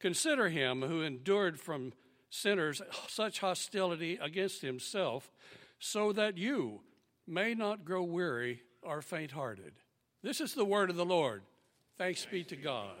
Consider him who endured from sinners such hostility against himself, so that you may not grow weary or faint hearted. This is the word of the Lord. Thanks be to God.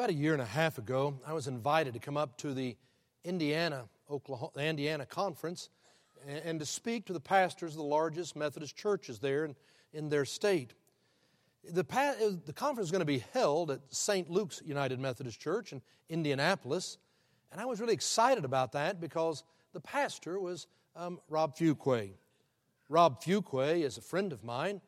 About a year and a half ago, I was invited to come up to the Indiana, Oklahoma, Indiana conference and, and to speak to the pastors of the largest Methodist churches there in, in their state. The, the conference is going to be held at St. Luke's United Methodist Church in Indianapolis, and I was really excited about that because the pastor was um, Rob Fuquay. Rob Fuquay is a friend of mine.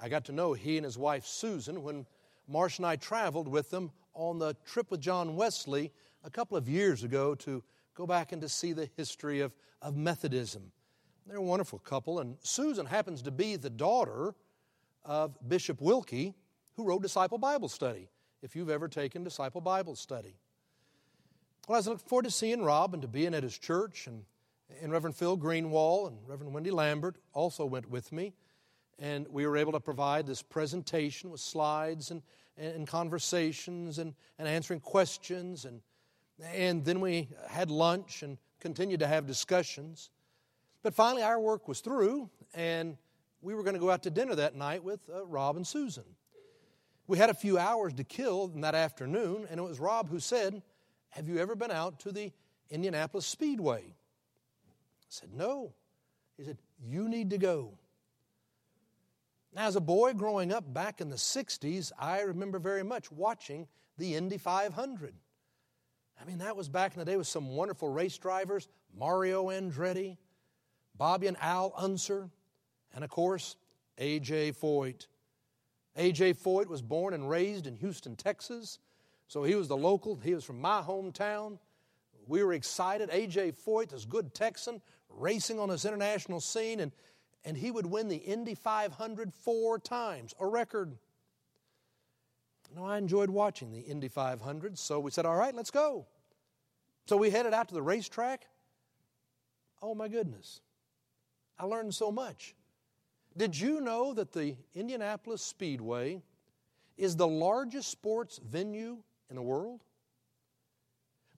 I got to know he and his wife Susan when Marsh and I traveled with them on the trip with John Wesley a couple of years ago to go back and to see the history of, of Methodism. They're a wonderful couple, and Susan happens to be the daughter of Bishop Wilke, who wrote Disciple Bible Study, if you've ever taken Disciple Bible Study. Well, I was looking forward to seeing Rob and to being at his church, and, and Reverend Phil Greenwall and Reverend Wendy Lambert also went with me. And we were able to provide this presentation with slides and, and, conversations and, and answering questions. And, and then we had lunch and continued to have discussions. But finally, our work was through, and we were going to go out to dinner that night with uh, Rob and Susan. We had a few hours to kill in that afternoon, and it was Rob who said, Have you ever been out to the Indianapolis Speedway? I said, No. He said, You need to go. Now, as a boy growing up back in the 60s, I remember very much watching the Indy 500. I mean, that was back in the day with some wonderful race drivers Mario Andretti, Bobby and Al Unser, and of course, A.J. Foyt. A.J. Foyt was born and raised in Houston, Texas, so he was the local, he was from my hometown. We were excited. A.J. Foyt, this good Texan, racing on this international scene, and and he would win the Indy 500 four times, a record. Know, I enjoyed watching the Indy 500, so we said, all right, let's go. So we headed out to the racetrack. Oh my goodness, I learned so much. Did you know that the Indianapolis Speedway is the largest sports venue in the world?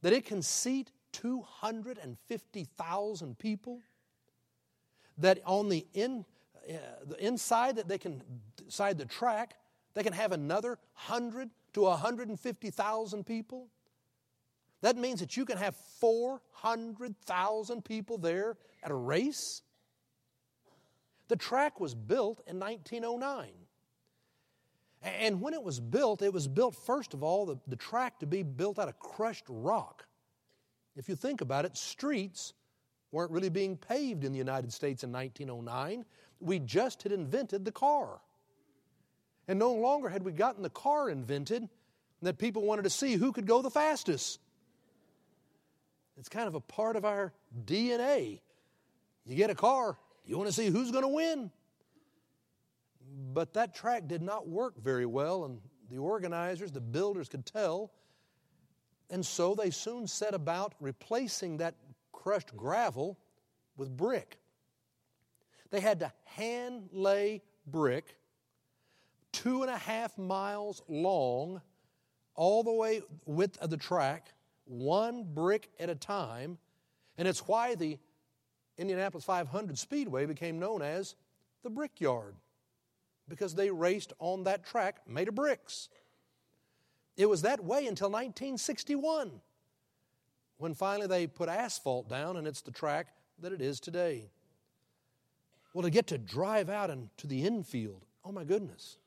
That it can seat 250,000 people? That on the, in, uh, the inside that they can side the track, they can have another 100 to 150,000 people. That means that you can have 400,000 people there at a race. The track was built in 1909. And when it was built, it was built, first of all, the, the track to be built out of crushed rock. If you think about it, streets weren't really being paved in the United States in 1909. We just had invented the car. And no longer had we gotten the car invented that people wanted to see who could go the fastest. It's kind of a part of our DNA. You get a car, you want to see who's going to win. But that track did not work very well, and the organizers, the builders could tell. And so they soon set about replacing that crushed gravel with brick. They had to hand lay brick two and a half miles long, all the way width of the track, one brick at a time. And it's why the Indianapolis 500 Speedway became known as the Brickyard, because they raced on that track made of bricks. It was that way until 1961 when finally they put asphalt down and it's the track that it is today. Well, to get to drive out into the infield, oh my goodness.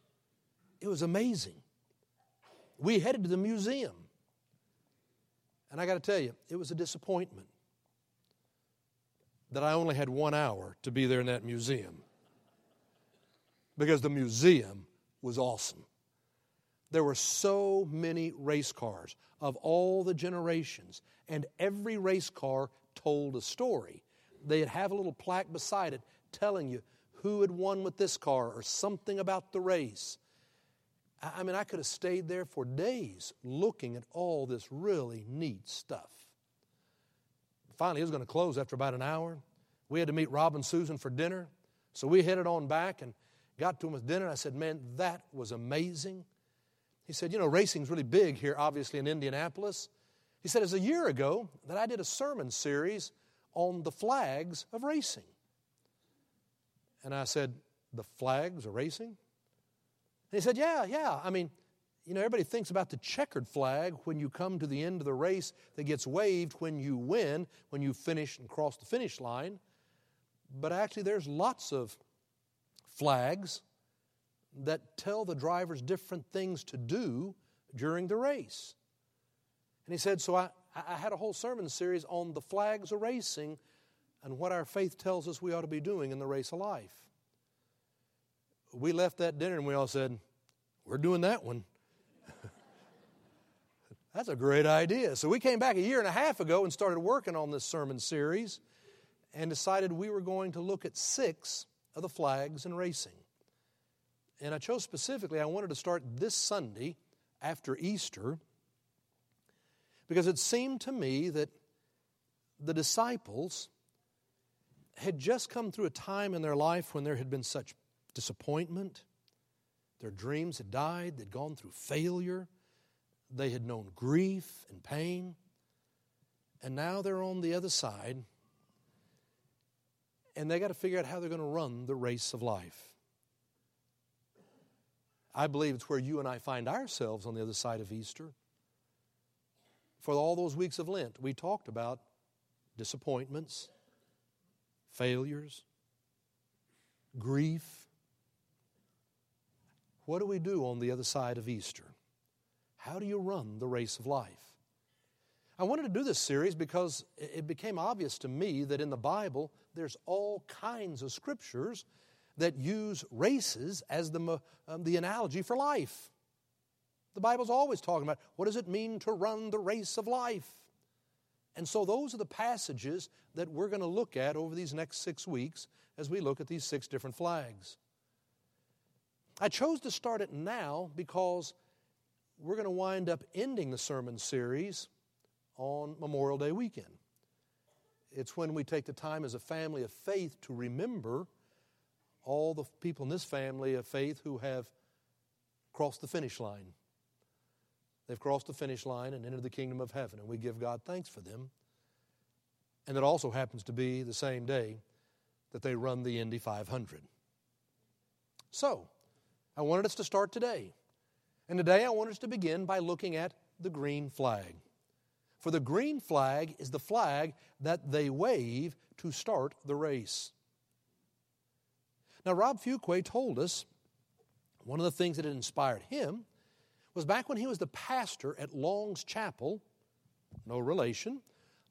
it was amazing. We headed to the museum. And I got to tell you, it was a disappointment that I only had one hour to be there in that museum because the museum was awesome. There were so many race cars of all the generations, and every race car told a story. They'd have a little plaque beside it telling you who had won with this car or something about the race. I mean, I could have stayed there for days looking at all this really neat stuff. Finally, it was going to close after about an hour. We had to meet Rob and Susan for dinner. So we headed on back and got to them with dinner. I said, Man, that was amazing. He said, You know, racing's really big here, obviously, in Indianapolis. He said, It's a year ago that I did a sermon series on the flags of racing. And I said, The flags of racing? And he said, Yeah, yeah. I mean, you know, everybody thinks about the checkered flag when you come to the end of the race that gets waved when you win, when you finish and cross the finish line. But actually, there's lots of flags that tell the drivers different things to do during the race. And he said, So I, I had a whole sermon series on the flags of racing and what our faith tells us we ought to be doing in the race of life. We left that dinner and we all said, We're doing that one. That's a great idea. So we came back a year and a half ago and started working on this sermon series and decided we were going to look at six of the flags in racing. And I chose specifically, I wanted to start this Sunday after Easter because it seemed to me that the disciples had just come through a time in their life when there had been such disappointment. Their dreams had died, they'd gone through failure, they had known grief and pain, and now they're on the other side and they got to figure out how they're going to run the race of life. I believe it's where you and I find ourselves on the other side of Easter. For all those weeks of Lent, we talked about disappointments, failures, grief. What do we do on the other side of Easter? How do you run the race of life? I wanted to do this series because it became obvious to me that in the Bible there's all kinds of scriptures that use races as the, um, the analogy for life. The Bible's always talking about what does it mean to run the race of life? And so those are the passages that we're going to look at over these next six weeks as we look at these six different flags. I chose to start it now because we're going to wind up ending the sermon series on Memorial Day weekend. It's when we take the time as a family of faith to remember all the people in this family of faith who have crossed the finish line. They've crossed the finish line and entered the kingdom of heaven, and we give God thanks for them. And it also happens to be the same day that they run the Indy 500. So, I wanted us to start today. And today I wanted us to begin by looking at the green flag. For the green flag is the flag that they wave to start the race. Now, Rob Fuquay told us one of the things that had inspired him was back when he was the pastor at Long's Chapel, no relation,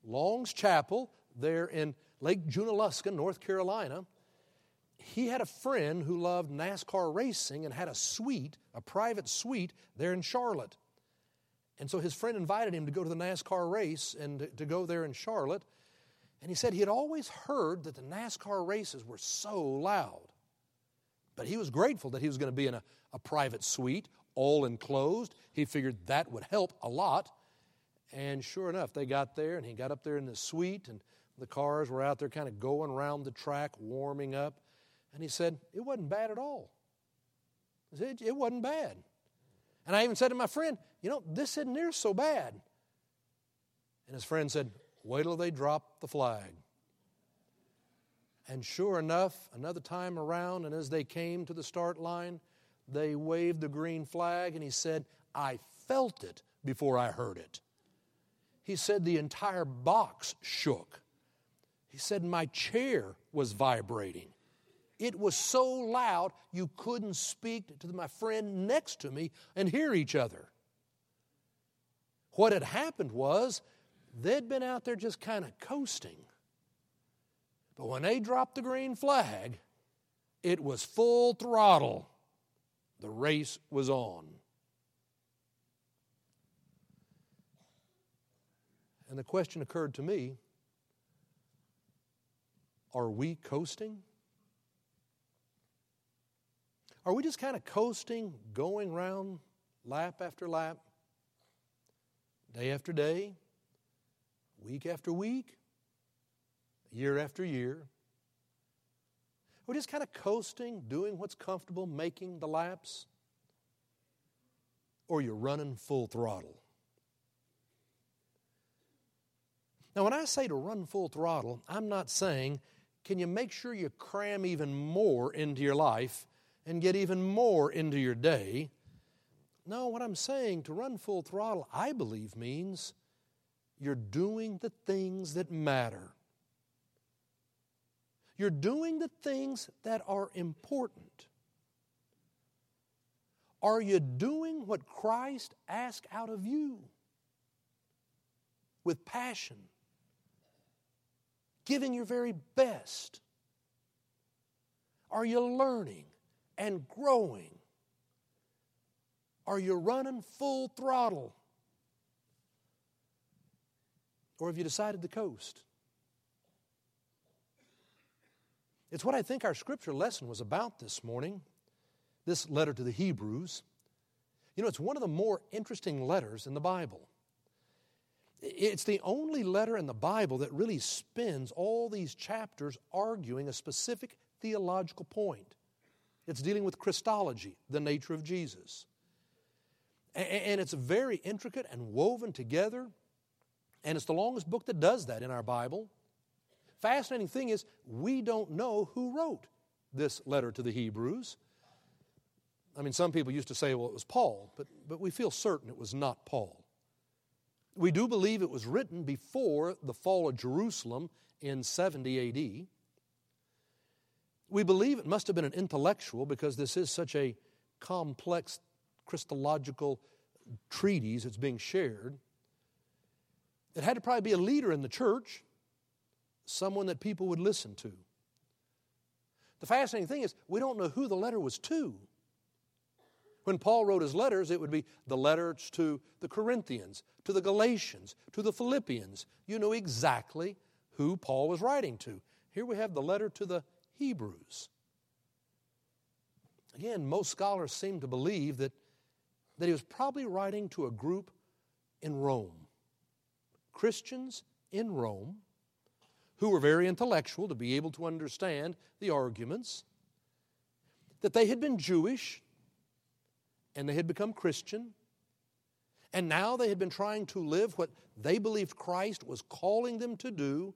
Long's Chapel there in Lake Junaluska, North Carolina. He had a friend who loved NASCAR racing and had a suite, a private suite there in Charlotte. And so his friend invited him to go to the NASCAR race and to go there in Charlotte. And he said he had always heard that the NASCAR races were so loud. But he was grateful that he was going to be in a, a private suite, all enclosed. He figured that would help a lot. And sure enough, they got there and he got up there in the suite and the cars were out there kind of going around the track, warming up. And he said, it wasn't bad at all. He said, it wasn't bad. And I even said to my friend, you know, this isn't near so bad. And his friend said, wait till they drop the flag. And sure enough, another time around, and as they came to the start line, they waved the green flag, and he said, I felt it before I heard it. He said, the entire box shook. He said, my chair was vibrating. It was so loud you couldn't speak to my friend next to me and hear each other. What had happened was they'd been out there just kind of coasting. But when they dropped the green flag, it was full throttle. The race was on. And the question occurred to me are we coasting? Are we just kind of coasting, going round lap after lap, day after day, week after week, year after year? We're just kind of coasting, doing what's comfortable, making the laps? Or you're running full throttle? Now, when I say to run full throttle, I'm not saying, can you make sure you cram even more into your life and get even more into your day? No, what I'm saying to run full throttle, I believe, means you're doing the things that matter. You're doing the things that are important. Are you doing what Christ asked out of you? With passion, giving your very best? Are you learning and growing? Are you running full throttle? Or have you decided to coast? It's what I think our scripture lesson was about this morning, this letter to the Hebrews. You know, it's one of the more interesting letters in the Bible. It's the only letter in the Bible that really spends all these chapters arguing a specific theological point. It's dealing with Christology, the nature of Jesus. And it's very intricate and woven together. And it's the longest book that does that in our Bible. Fascinating thing is, we don't know who wrote this letter to the Hebrews. I mean, some people used to say, well, it was Paul, but, but we feel certain it was not Paul. We do believe it was written before the fall of Jerusalem in 70 AD. We believe it must have been an intellectual because this is such a complex Christological treatise that's being shared. It had to probably be a leader in the church, someone that people would listen to. The fascinating thing is, we don't know who the letter was to. When Paul wrote his letters, it would be the letters to the Corinthians, to the Galatians, to the Philippians. You know exactly who Paul was writing to. Here we have the letter to the Hebrews. Again, most scholars seem to believe that, that he was probably writing to a group in Rome. Christians in Rome who were very intellectual to be able to understand the arguments, that they had been Jewish and they had become Christian. And now they had been trying to live what they believed Christ was calling them to do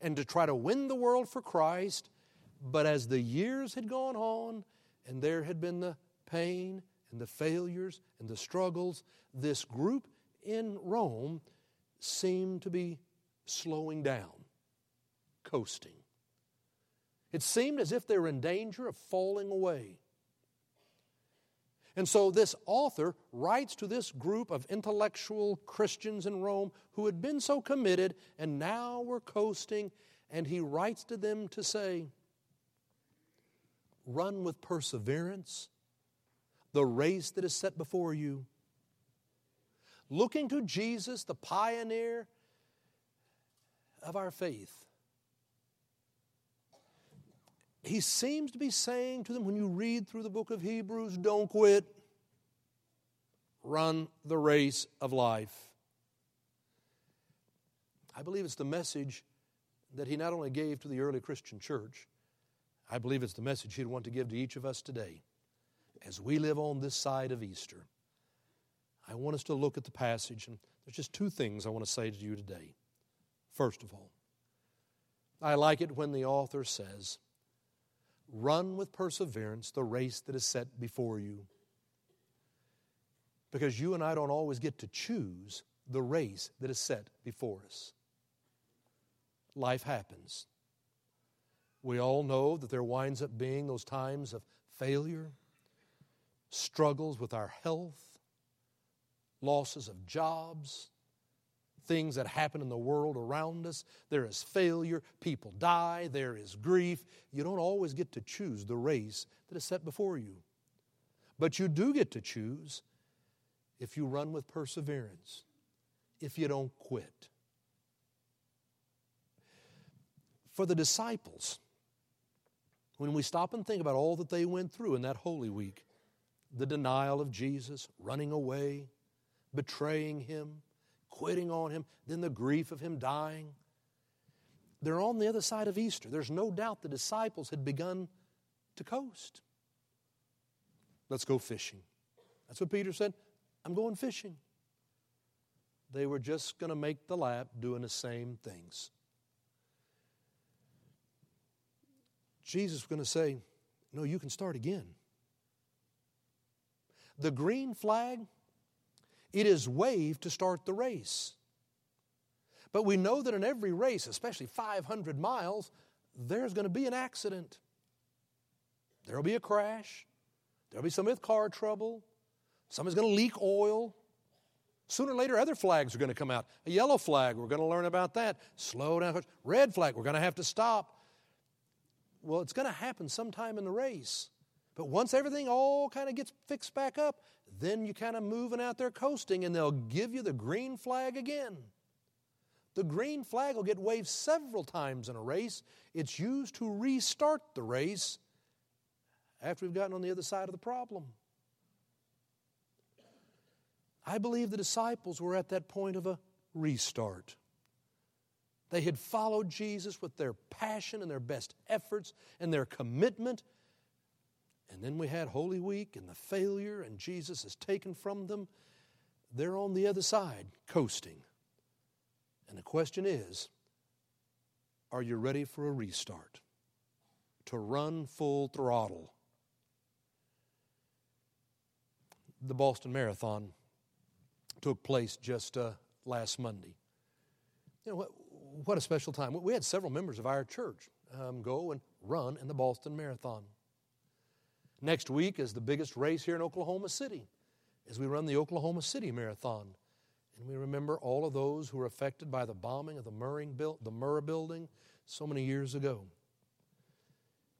and to try to win the world for Christ. But as the years had gone on and there had been the pain and the failures and the struggles, this group in Rome seemed to be slowing down, coasting. It seemed as if they were in danger of falling away. And so this author writes to this group of intellectual Christians in Rome who had been so committed and now were coasting, and he writes to them to say, Run with perseverance the race that is set before you. Looking to Jesus, the pioneer of our faith. He seems to be saying to them when you read through the book of Hebrews, don't quit. Run the race of life. I believe it's the message that he not only gave to the early Christian church, I believe it's the message he'd want to give to each of us today. As we live on this side of Easter, I want us to look at the passage, and there's just two things I want to say to you today. First of all, I like it when the author says, Run with perseverance the race that is set before you. Because you and I don't always get to choose the race that is set before us. Life happens. We all know that there winds up being those times of failure, struggles with our health, losses of jobs, things that happen in the world around us. There is failure, people die, there is grief. You don't always get to choose the race that is set before you. But you do get to choose if you run with perseverance, if you don't quit. For the disciples, when we stop and think about all that they went through in that Holy Week, the denial of Jesus, running away, betraying him, quitting on him, then the grief of him dying. They're on the other side of Easter. There's no doubt the disciples had begun to coast. Let's go fishing. That's what Peter said. I'm going fishing. They were just going to make the lap doing the same things. Jesus was going to say, No, you can start again. The green flag, it is waved to start the race. But we know that in every race, especially 500 miles, there's going to be an accident. There'll be a crash. There'll be some with car trouble. Somebody's going to leak oil. Sooner or later, other flags are going to come out. A yellow flag, we're going to learn about that. Slow down. Red flag, we're going to have to stop. Well, it's going to happen sometime in the race. But once everything all kind of gets fixed back up, then you kind of moving out there coasting, and they'll give you the green flag again. The green flag will get waved several times in a race. It's used to restart the race after we've gotten on the other side of the problem. I believe the disciples were at that point of a restart. They had followed Jesus with their passion and their best efforts and their commitment. And then we had Holy Week and the failure, and Jesus is taken from them. They're on the other side, coasting. And the question is are you ready for a restart? To run full throttle? The Boston Marathon took place just uh, last Monday. You know, what, what a special time. We had several members of our church um, go and run in the Boston Marathon. Next week is the biggest race here in Oklahoma City as we run the Oklahoma City Marathon. And we remember all of those who were affected by the bombing of the, Murrah building so many years ago.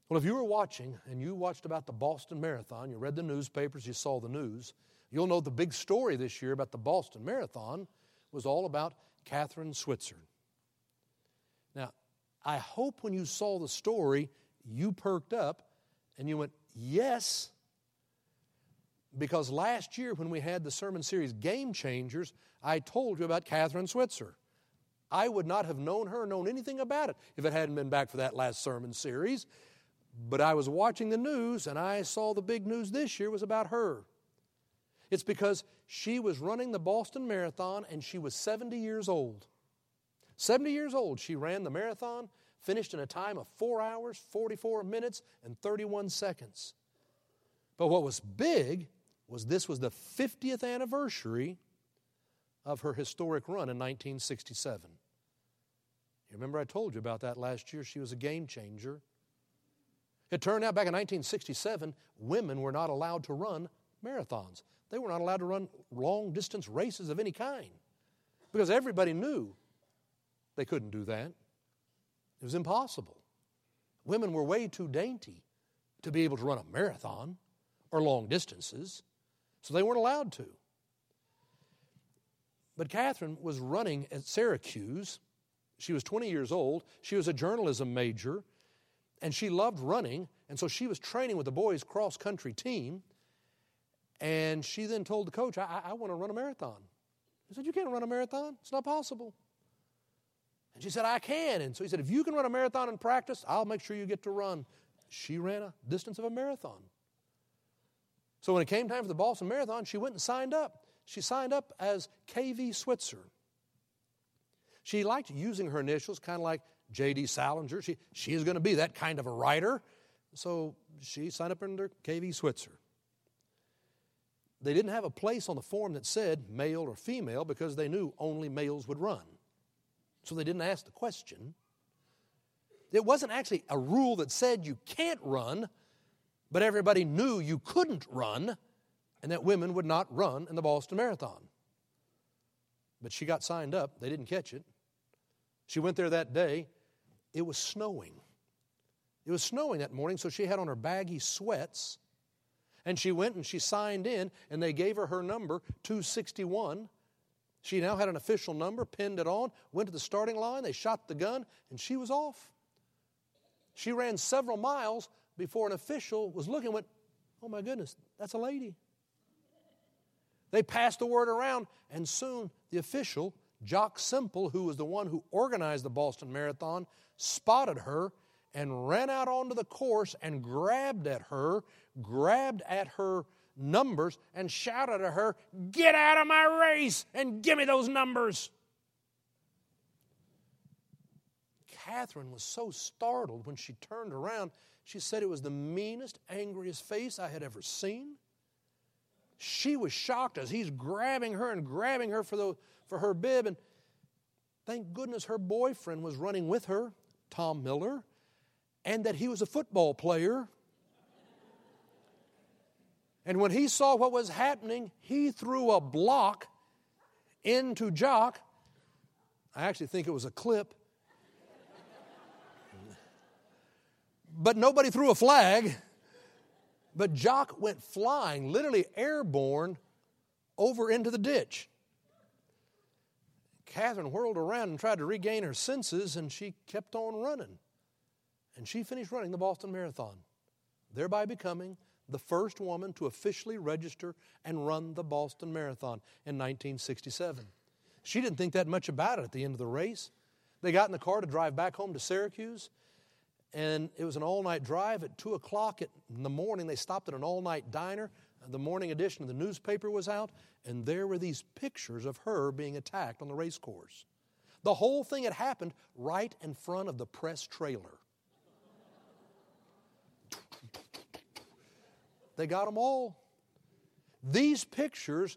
Well, if you were watching and you watched about the Boston Marathon, you read the newspapers, you saw the news, you'll know the big story this year about the Boston Marathon was all about Kathrine Switzer. Now, I hope when you saw the story, you perked up and you went, Yes. Because last year, when we had the sermon series Game Changers, I told you about Kathrine Switzer. I would not have known her, known anything about it, if it hadn't been back for that last sermon series. But I was watching the news and I saw the big news this year was about her. It's because she was running the Boston Marathon and she was 70 years old. 70 years old, she ran the marathon, finished in a time of 4 hours, 44 minutes, and 31 seconds. But what was big was this was the 50th anniversary of her historic run in 1967. You remember I told you about that last year? She was a game changer. It turned out back in 1967, women were not allowed to run marathons. They were not allowed to run long distance races of any kind because everybody knew they couldn't do that. It was impossible. Women were way too dainty to be able to run a marathon or long distances, so they weren't allowed to. But Kathrine was running at Syracuse. She was 20 years old. She was a journalism major, and she loved running, and so she was training with the boys' cross country team. And she then told the coach, I, I want to run a marathon. He said, You can't run a marathon. It's not possible. And she said, I can. And so he said, If you can run a marathon in practice, I'll make sure you get to run. She ran a distance of a marathon. So when it came time for the Boston Marathon, she went and signed up. She signed up as KV Switzer. She liked using her initials, kind of like J.D. Salinger. She, she is going to be that kind of a writer. So she signed up under KV Switzer. They didn't have a place on the form that said male or female because they knew only males would run. So they didn't ask the question. it wasn't actually a rule that said you can't run, but everybody knew you couldn't run and that women would not run in the Boston Marathon. But she got signed up. They didn't catch it. She went there that day. It was snowing. It was snowing that morning, so she had on her baggy sweats. And she went and she signed in, and they gave her her number, 261. She now had an official number, pinned it on, went to the starting line, they shot the gun, and she was off. She ran several miles before an official was looking went, Oh my goodness, that's a lady. They passed the word around, and soon the official, Jock Semple, who was the one who organized the Boston Marathon, spotted her and ran out onto the course and grabbed at her, grabbed at her numbers, and shouted at her, Get out of my race and give me those numbers. Kathrine was so startled when she turned around. She said it was the meanest, angriest face I had ever seen. She was shocked as he's grabbing her and grabbing her for, the, for her bib. And thank goodness her boyfriend was running with her, Tom Miller, and that he was a football player. And when he saw what was happening, he threw a block into Jock. I actually think it was a clip. but nobody threw a flag. But Jock went flying, literally airborne, over into the ditch. Kathrine whirled around and tried to regain her senses, and she kept on running. And she finished running the Boston Marathon, thereby becoming the first woman to officially register and run the Boston Marathon in 1967. She didn't think that much about it at the end of the race. They got in the car to drive back home to Syracuse, and it was an all night drive. At 2 o'clock in the morning, they stopped at an all night diner. The morning edition of the newspaper was out, and there were these pictures of her being attacked on the race course. The whole thing had happened right in front of the press trailer. They got them all. These pictures,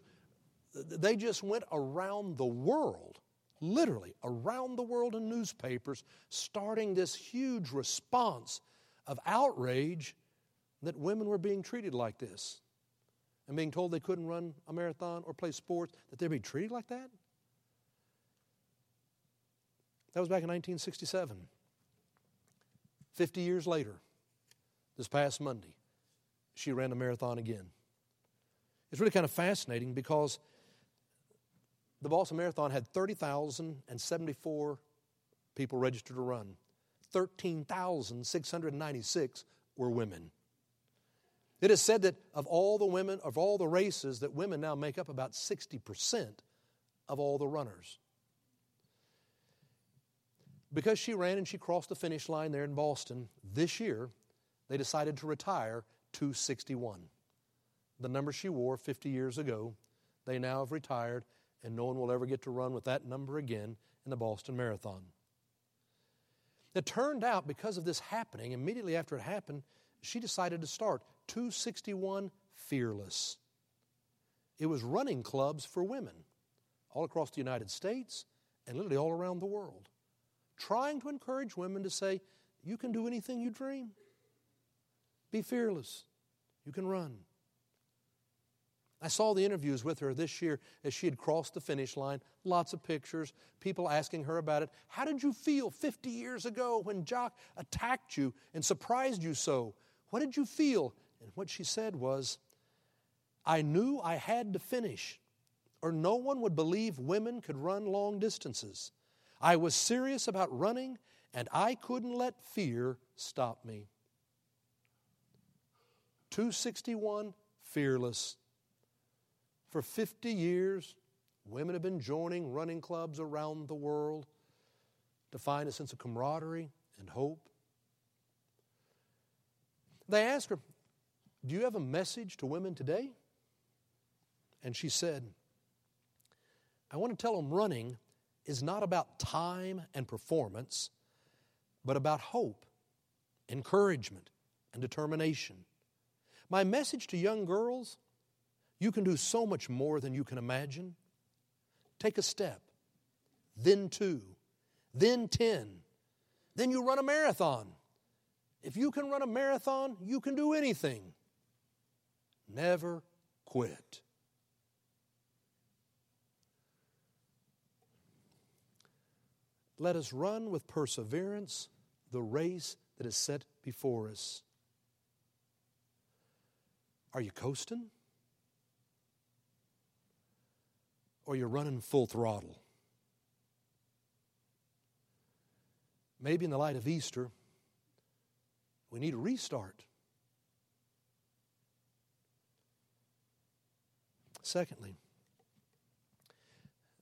they just went around the world literally around the world in newspapers, starting this huge response of outrage that women were being treated like this and being told they couldn't run a marathon or play sports, that they'd be treated like that? That was back in 1967. 50 years later, this past Monday, she ran a marathon again. It's really kind of fascinating because the Boston Marathon had 30,074 people registered to run. 13,696 were women. It is said that of all the women, of all the races, that women now make up about 60% of all the runners. Because she ran and she crossed the finish line there in Boston, this year they decided to retire 261. The number she wore 50 years ago, they now have retired and no one will ever get to run with that number again in the Boston Marathon. It turned out, because of this happening, immediately after it happened, she decided to start 261 Fearless. It was running clubs for women all across the United States and literally all around the world, trying to encourage women to say, You can do anything you dream. Be fearless. You can run. I saw the interviews with her this year as she had crossed the finish line. Lots of pictures, people asking her about it. How did you feel 50 years ago when Jock attacked you and surprised you so? What did you feel? And what she said was, I knew I had to finish, or no one would believe women could run long distances. I was serious about running, and I couldn't let fear stop me. 261 Fearless for 50 years, women have been joining running clubs around the world to find a sense of camaraderie and hope. They asked her, Do you have a message to women today? And she said, I want to tell them running is not about time and performance, but about hope, encouragement, and determination. My message to young girls you can do so much more than you can imagine. Take a step, then two, then ten. then you run a marathon. If you can run a marathon, you can do anything. Never quit. Let us run with perseverance the race that is set before us. Are you coasting? Or you're running full throttle? Maybe in the light of Easter, we need a restart. Secondly,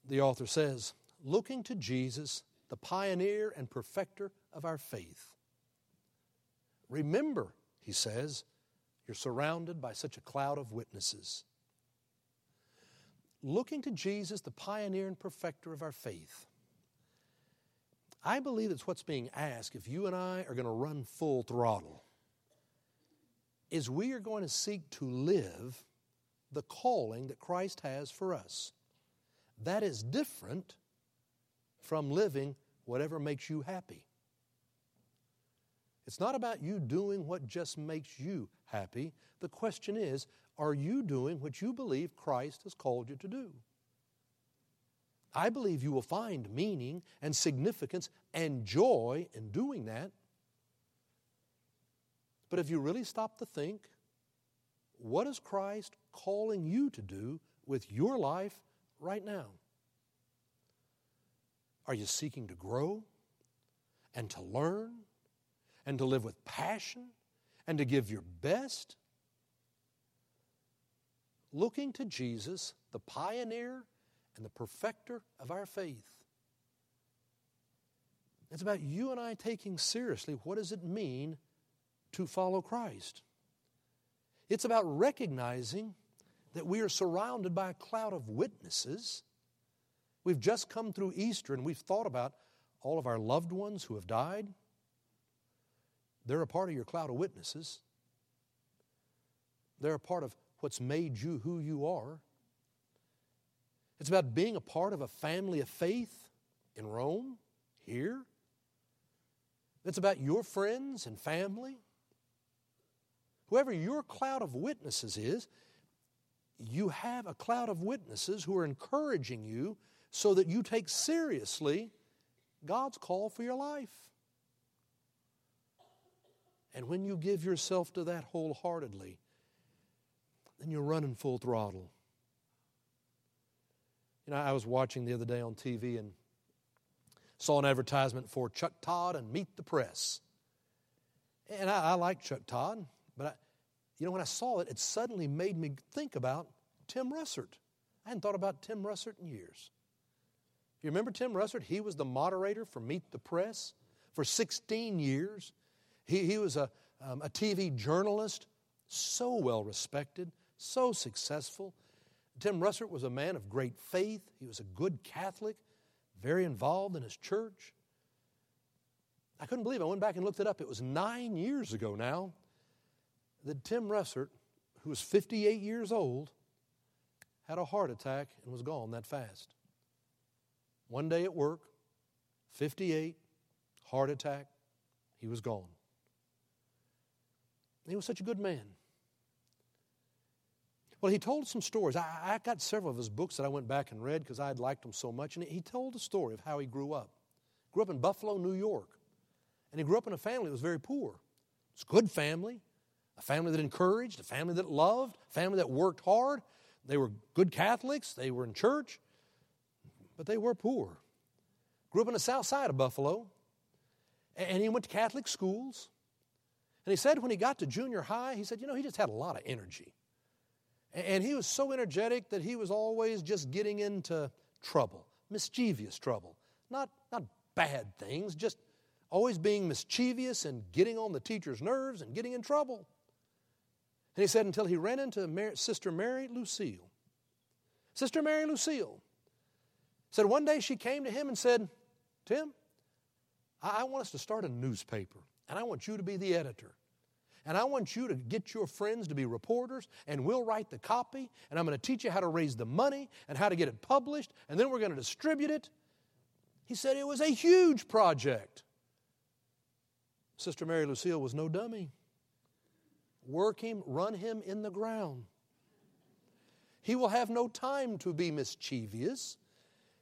the author says, looking to Jesus, the pioneer and perfecter of our faith. Remember, he says, you're surrounded by such a cloud of witnesses. Looking to Jesus, the pioneer and perfecter of our faith. I believe it's what's being asked if you and I are going to run full throttle. Is we are going to seek to live the calling that Christ has for us. That is different from living whatever makes you happy. It's not about you doing what just makes you happy. The question is are you doing what you believe Christ has called you to do? I believe you will find meaning and significance and joy in doing that. But if you really stop to think, what is Christ calling you to do with your life right now? Are you seeking to grow and to learn and to live with passion and to give your best? Looking to Jesus, the pioneer and the perfecter of our faith. It's about you and I taking seriously what does it mean to follow Christ. It's about recognizing that we are surrounded by a cloud of witnesses. We've just come through Easter and we've thought about all of our loved ones who have died. They're a part of your cloud of witnesses. They're a part of what's made you who you are. It's about being a part of a family of faith in Rome, here. It's about your friends and family. Whoever your cloud of witnesses is, you have a cloud of witnesses who are encouraging you so that you take seriously God's call for your life. And when you give yourself to that wholeheartedly, then you're running full throttle. You know, I was watching the other day on TV and saw an advertisement for Chuck Todd and Meet the Press. And I, I like Chuck Todd, but I, you know, when I saw it, it suddenly made me think about Tim Russert. I hadn't thought about Tim Russert in years. You remember Tim Russert? He was the moderator for Meet the Press for 16 years. He, he was a, um, a TV journalist, so well respected, so successful. Tim Russert was a man of great faith. He was a good Catholic, very involved in his church. I couldn't believe it. I went back and looked it up. It was nine years ago now that Tim Russert, who was 58 years old, had a heart attack and was gone that fast. One day at work, 58, heart attack, he was gone. He was such a good man. Well, he told some stories. I, I got several of his books that I went back and read because I had liked them so much. And he told a story of how he grew up. Grew up in Buffalo, New York. And he grew up in a family that was very poor. It's a good family, a family that encouraged, a family that loved, a family that worked hard. They were good Catholics, they were in church, but they were poor. Grew up in the south side of Buffalo, and he went to Catholic schools. And he said when he got to junior high, he said, you know, he just had a lot of energy. And he was so energetic that he was always just getting into trouble, mischievous trouble. Not, not bad things, just always being mischievous and getting on the teacher's nerves and getting in trouble. And he said until he ran into Mary, Sister Mary Lucille. Sister Mary Lucille said one day she came to him and said, Tim, I, I want us to start a newspaper, and I want you to be the editor. And I want you to get your friends to be reporters, and we'll write the copy, and I'm going to teach you how to raise the money and how to get it published, and then we're going to distribute it. He said it was a huge project. Sister Mary Lucille was no dummy. Work him, run him in the ground. He will have no time to be mischievous.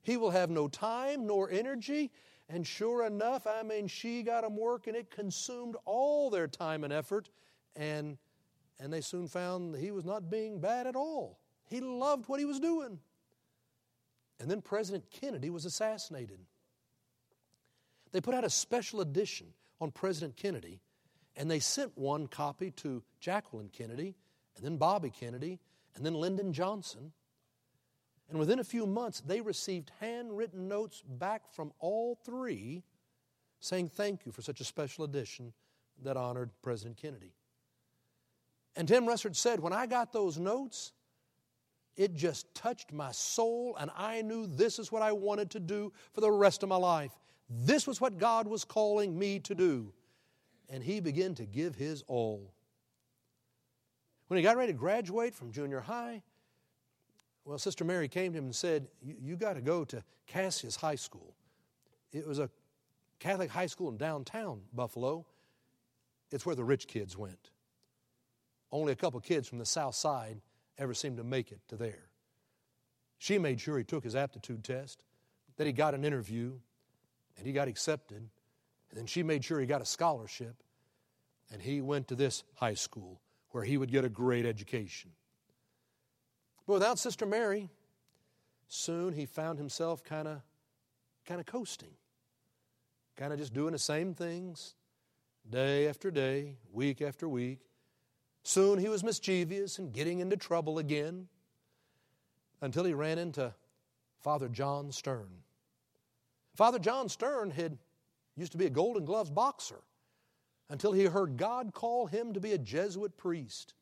He will have no time nor energy. And sure enough, I mean, she got him working. It consumed all their time and effort. And, and they soon found he was not being bad at all. He loved what he was doing. And then President Kennedy was assassinated. They put out a special edition on President Kennedy, and they sent one copy to Jacqueline Kennedy, and then Bobby Kennedy, and then Lyndon Johnson. And within a few months, they received handwritten notes back from all three saying thank you for such a special edition that honored President Kennedy. And Tim Russert said, When I got those notes, it just touched my soul, and I knew this is what I wanted to do for the rest of my life. This was what God was calling me to do. And he began to give his all. When he got ready to graduate from junior high, well, Sister Mary came to him and said, You got to go to Canisius High School. It was a Catholic high school in downtown Buffalo. It's where the rich kids went. Only a couple kids from the south side ever seemed to make it to there. She made sure he took his aptitude test, that he got an interview, and he got accepted. And then she made sure he got a scholarship, and he went to this high school where he would get a great education. But without Sister Mary, soon he found himself kind of kind of coasting, kind of just doing the same things day after day, week after week. Soon he was mischievous and getting into trouble again until he ran into Father John Sturm. Father John Sturm had used to be a Golden Gloves boxer until he heard God call him to be a Jesuit priest.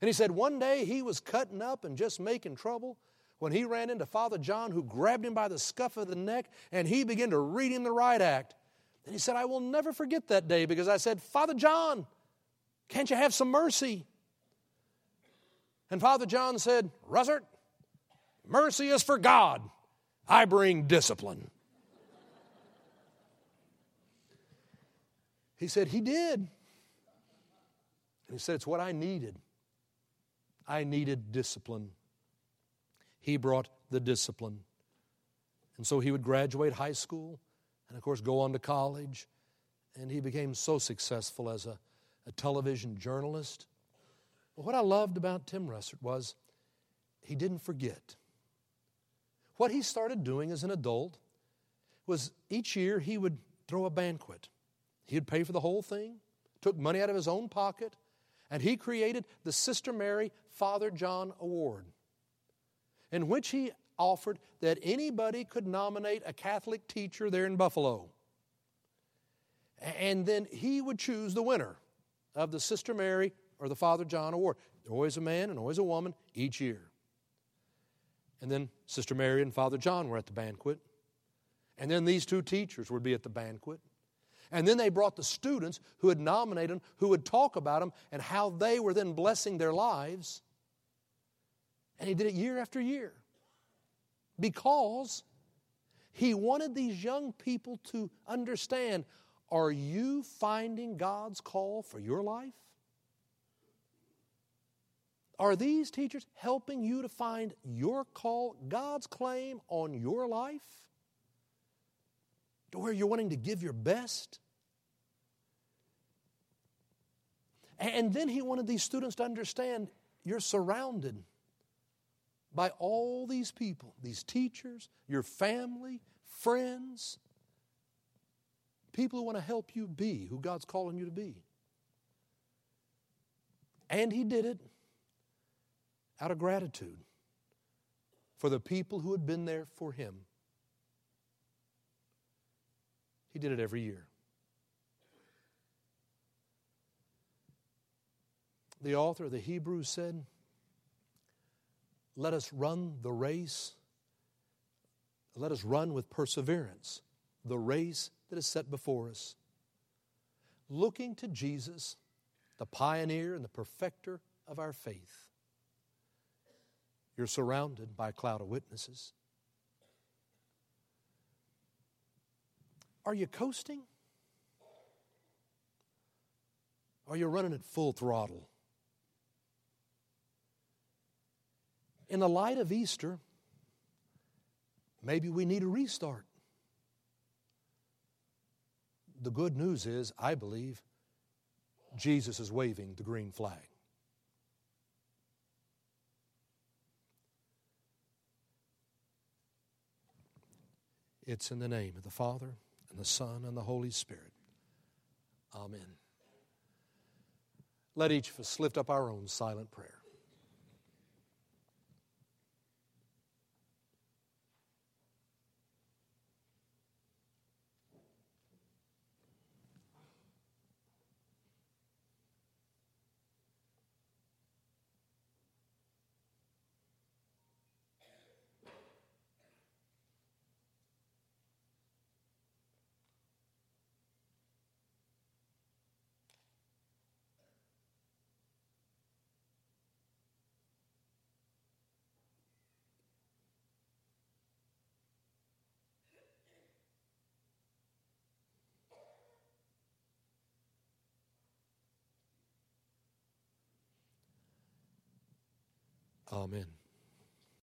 And he said one day he was cutting up and just making trouble when he ran into Father John, who grabbed him by the scuff of the neck and he began to read him the right act. And he said, I will never forget that day because I said, Father John, can't you have some mercy? And Father John said, Russert, mercy is for God. I bring discipline. He said, He did. And he said, It's what I needed. I needed discipline. He brought the discipline. And so he would graduate high school and, of course, go on to college. And he became so successful as a, a television journalist. But what I loved about Tim Russert was he didn't forget. What he started doing as an adult was each year he would throw a banquet. He'd pay for the whole thing, took money out of his own pocket, and he created the Sister Mary Father John Award, in which he offered that anybody could nominate a Catholic teacher there in Buffalo. And then he would choose the winner of the Sister Mary or the Father John Award. Always a man and always a woman each year. And then Sister Mary and Father John were at the banquet. And then these two teachers would be at the banquet. And then they brought the students who had nominated them, who would talk about them and how they were then blessing their lives. And he did it year after year because he wanted these young people to understand are you finding God's call for your life? Are these teachers helping you to find your call, God's claim on your life? To where you're wanting to give your best? And then he wanted these students to understand you're surrounded by all these people, these teachers, your family, friends, people who want to help you be who God's calling you to be. And he did it out of gratitude for the people who had been there for him. He did it every year. The author of the Hebrews said, Let us run the race. Let us run with perseverance the race that is set before us. Looking to Jesus, the pioneer and the perfecter of our faith. You're surrounded by a cloud of witnesses. Are you coasting? Are you running at full throttle? In the light of Easter, maybe we need a restart. The good news is, I believe, Jesus is waving the green flag. It's in the name of the Father, and the Son, and the Holy Spirit. Amen. Let each of us lift up our own silent prayer. Amen.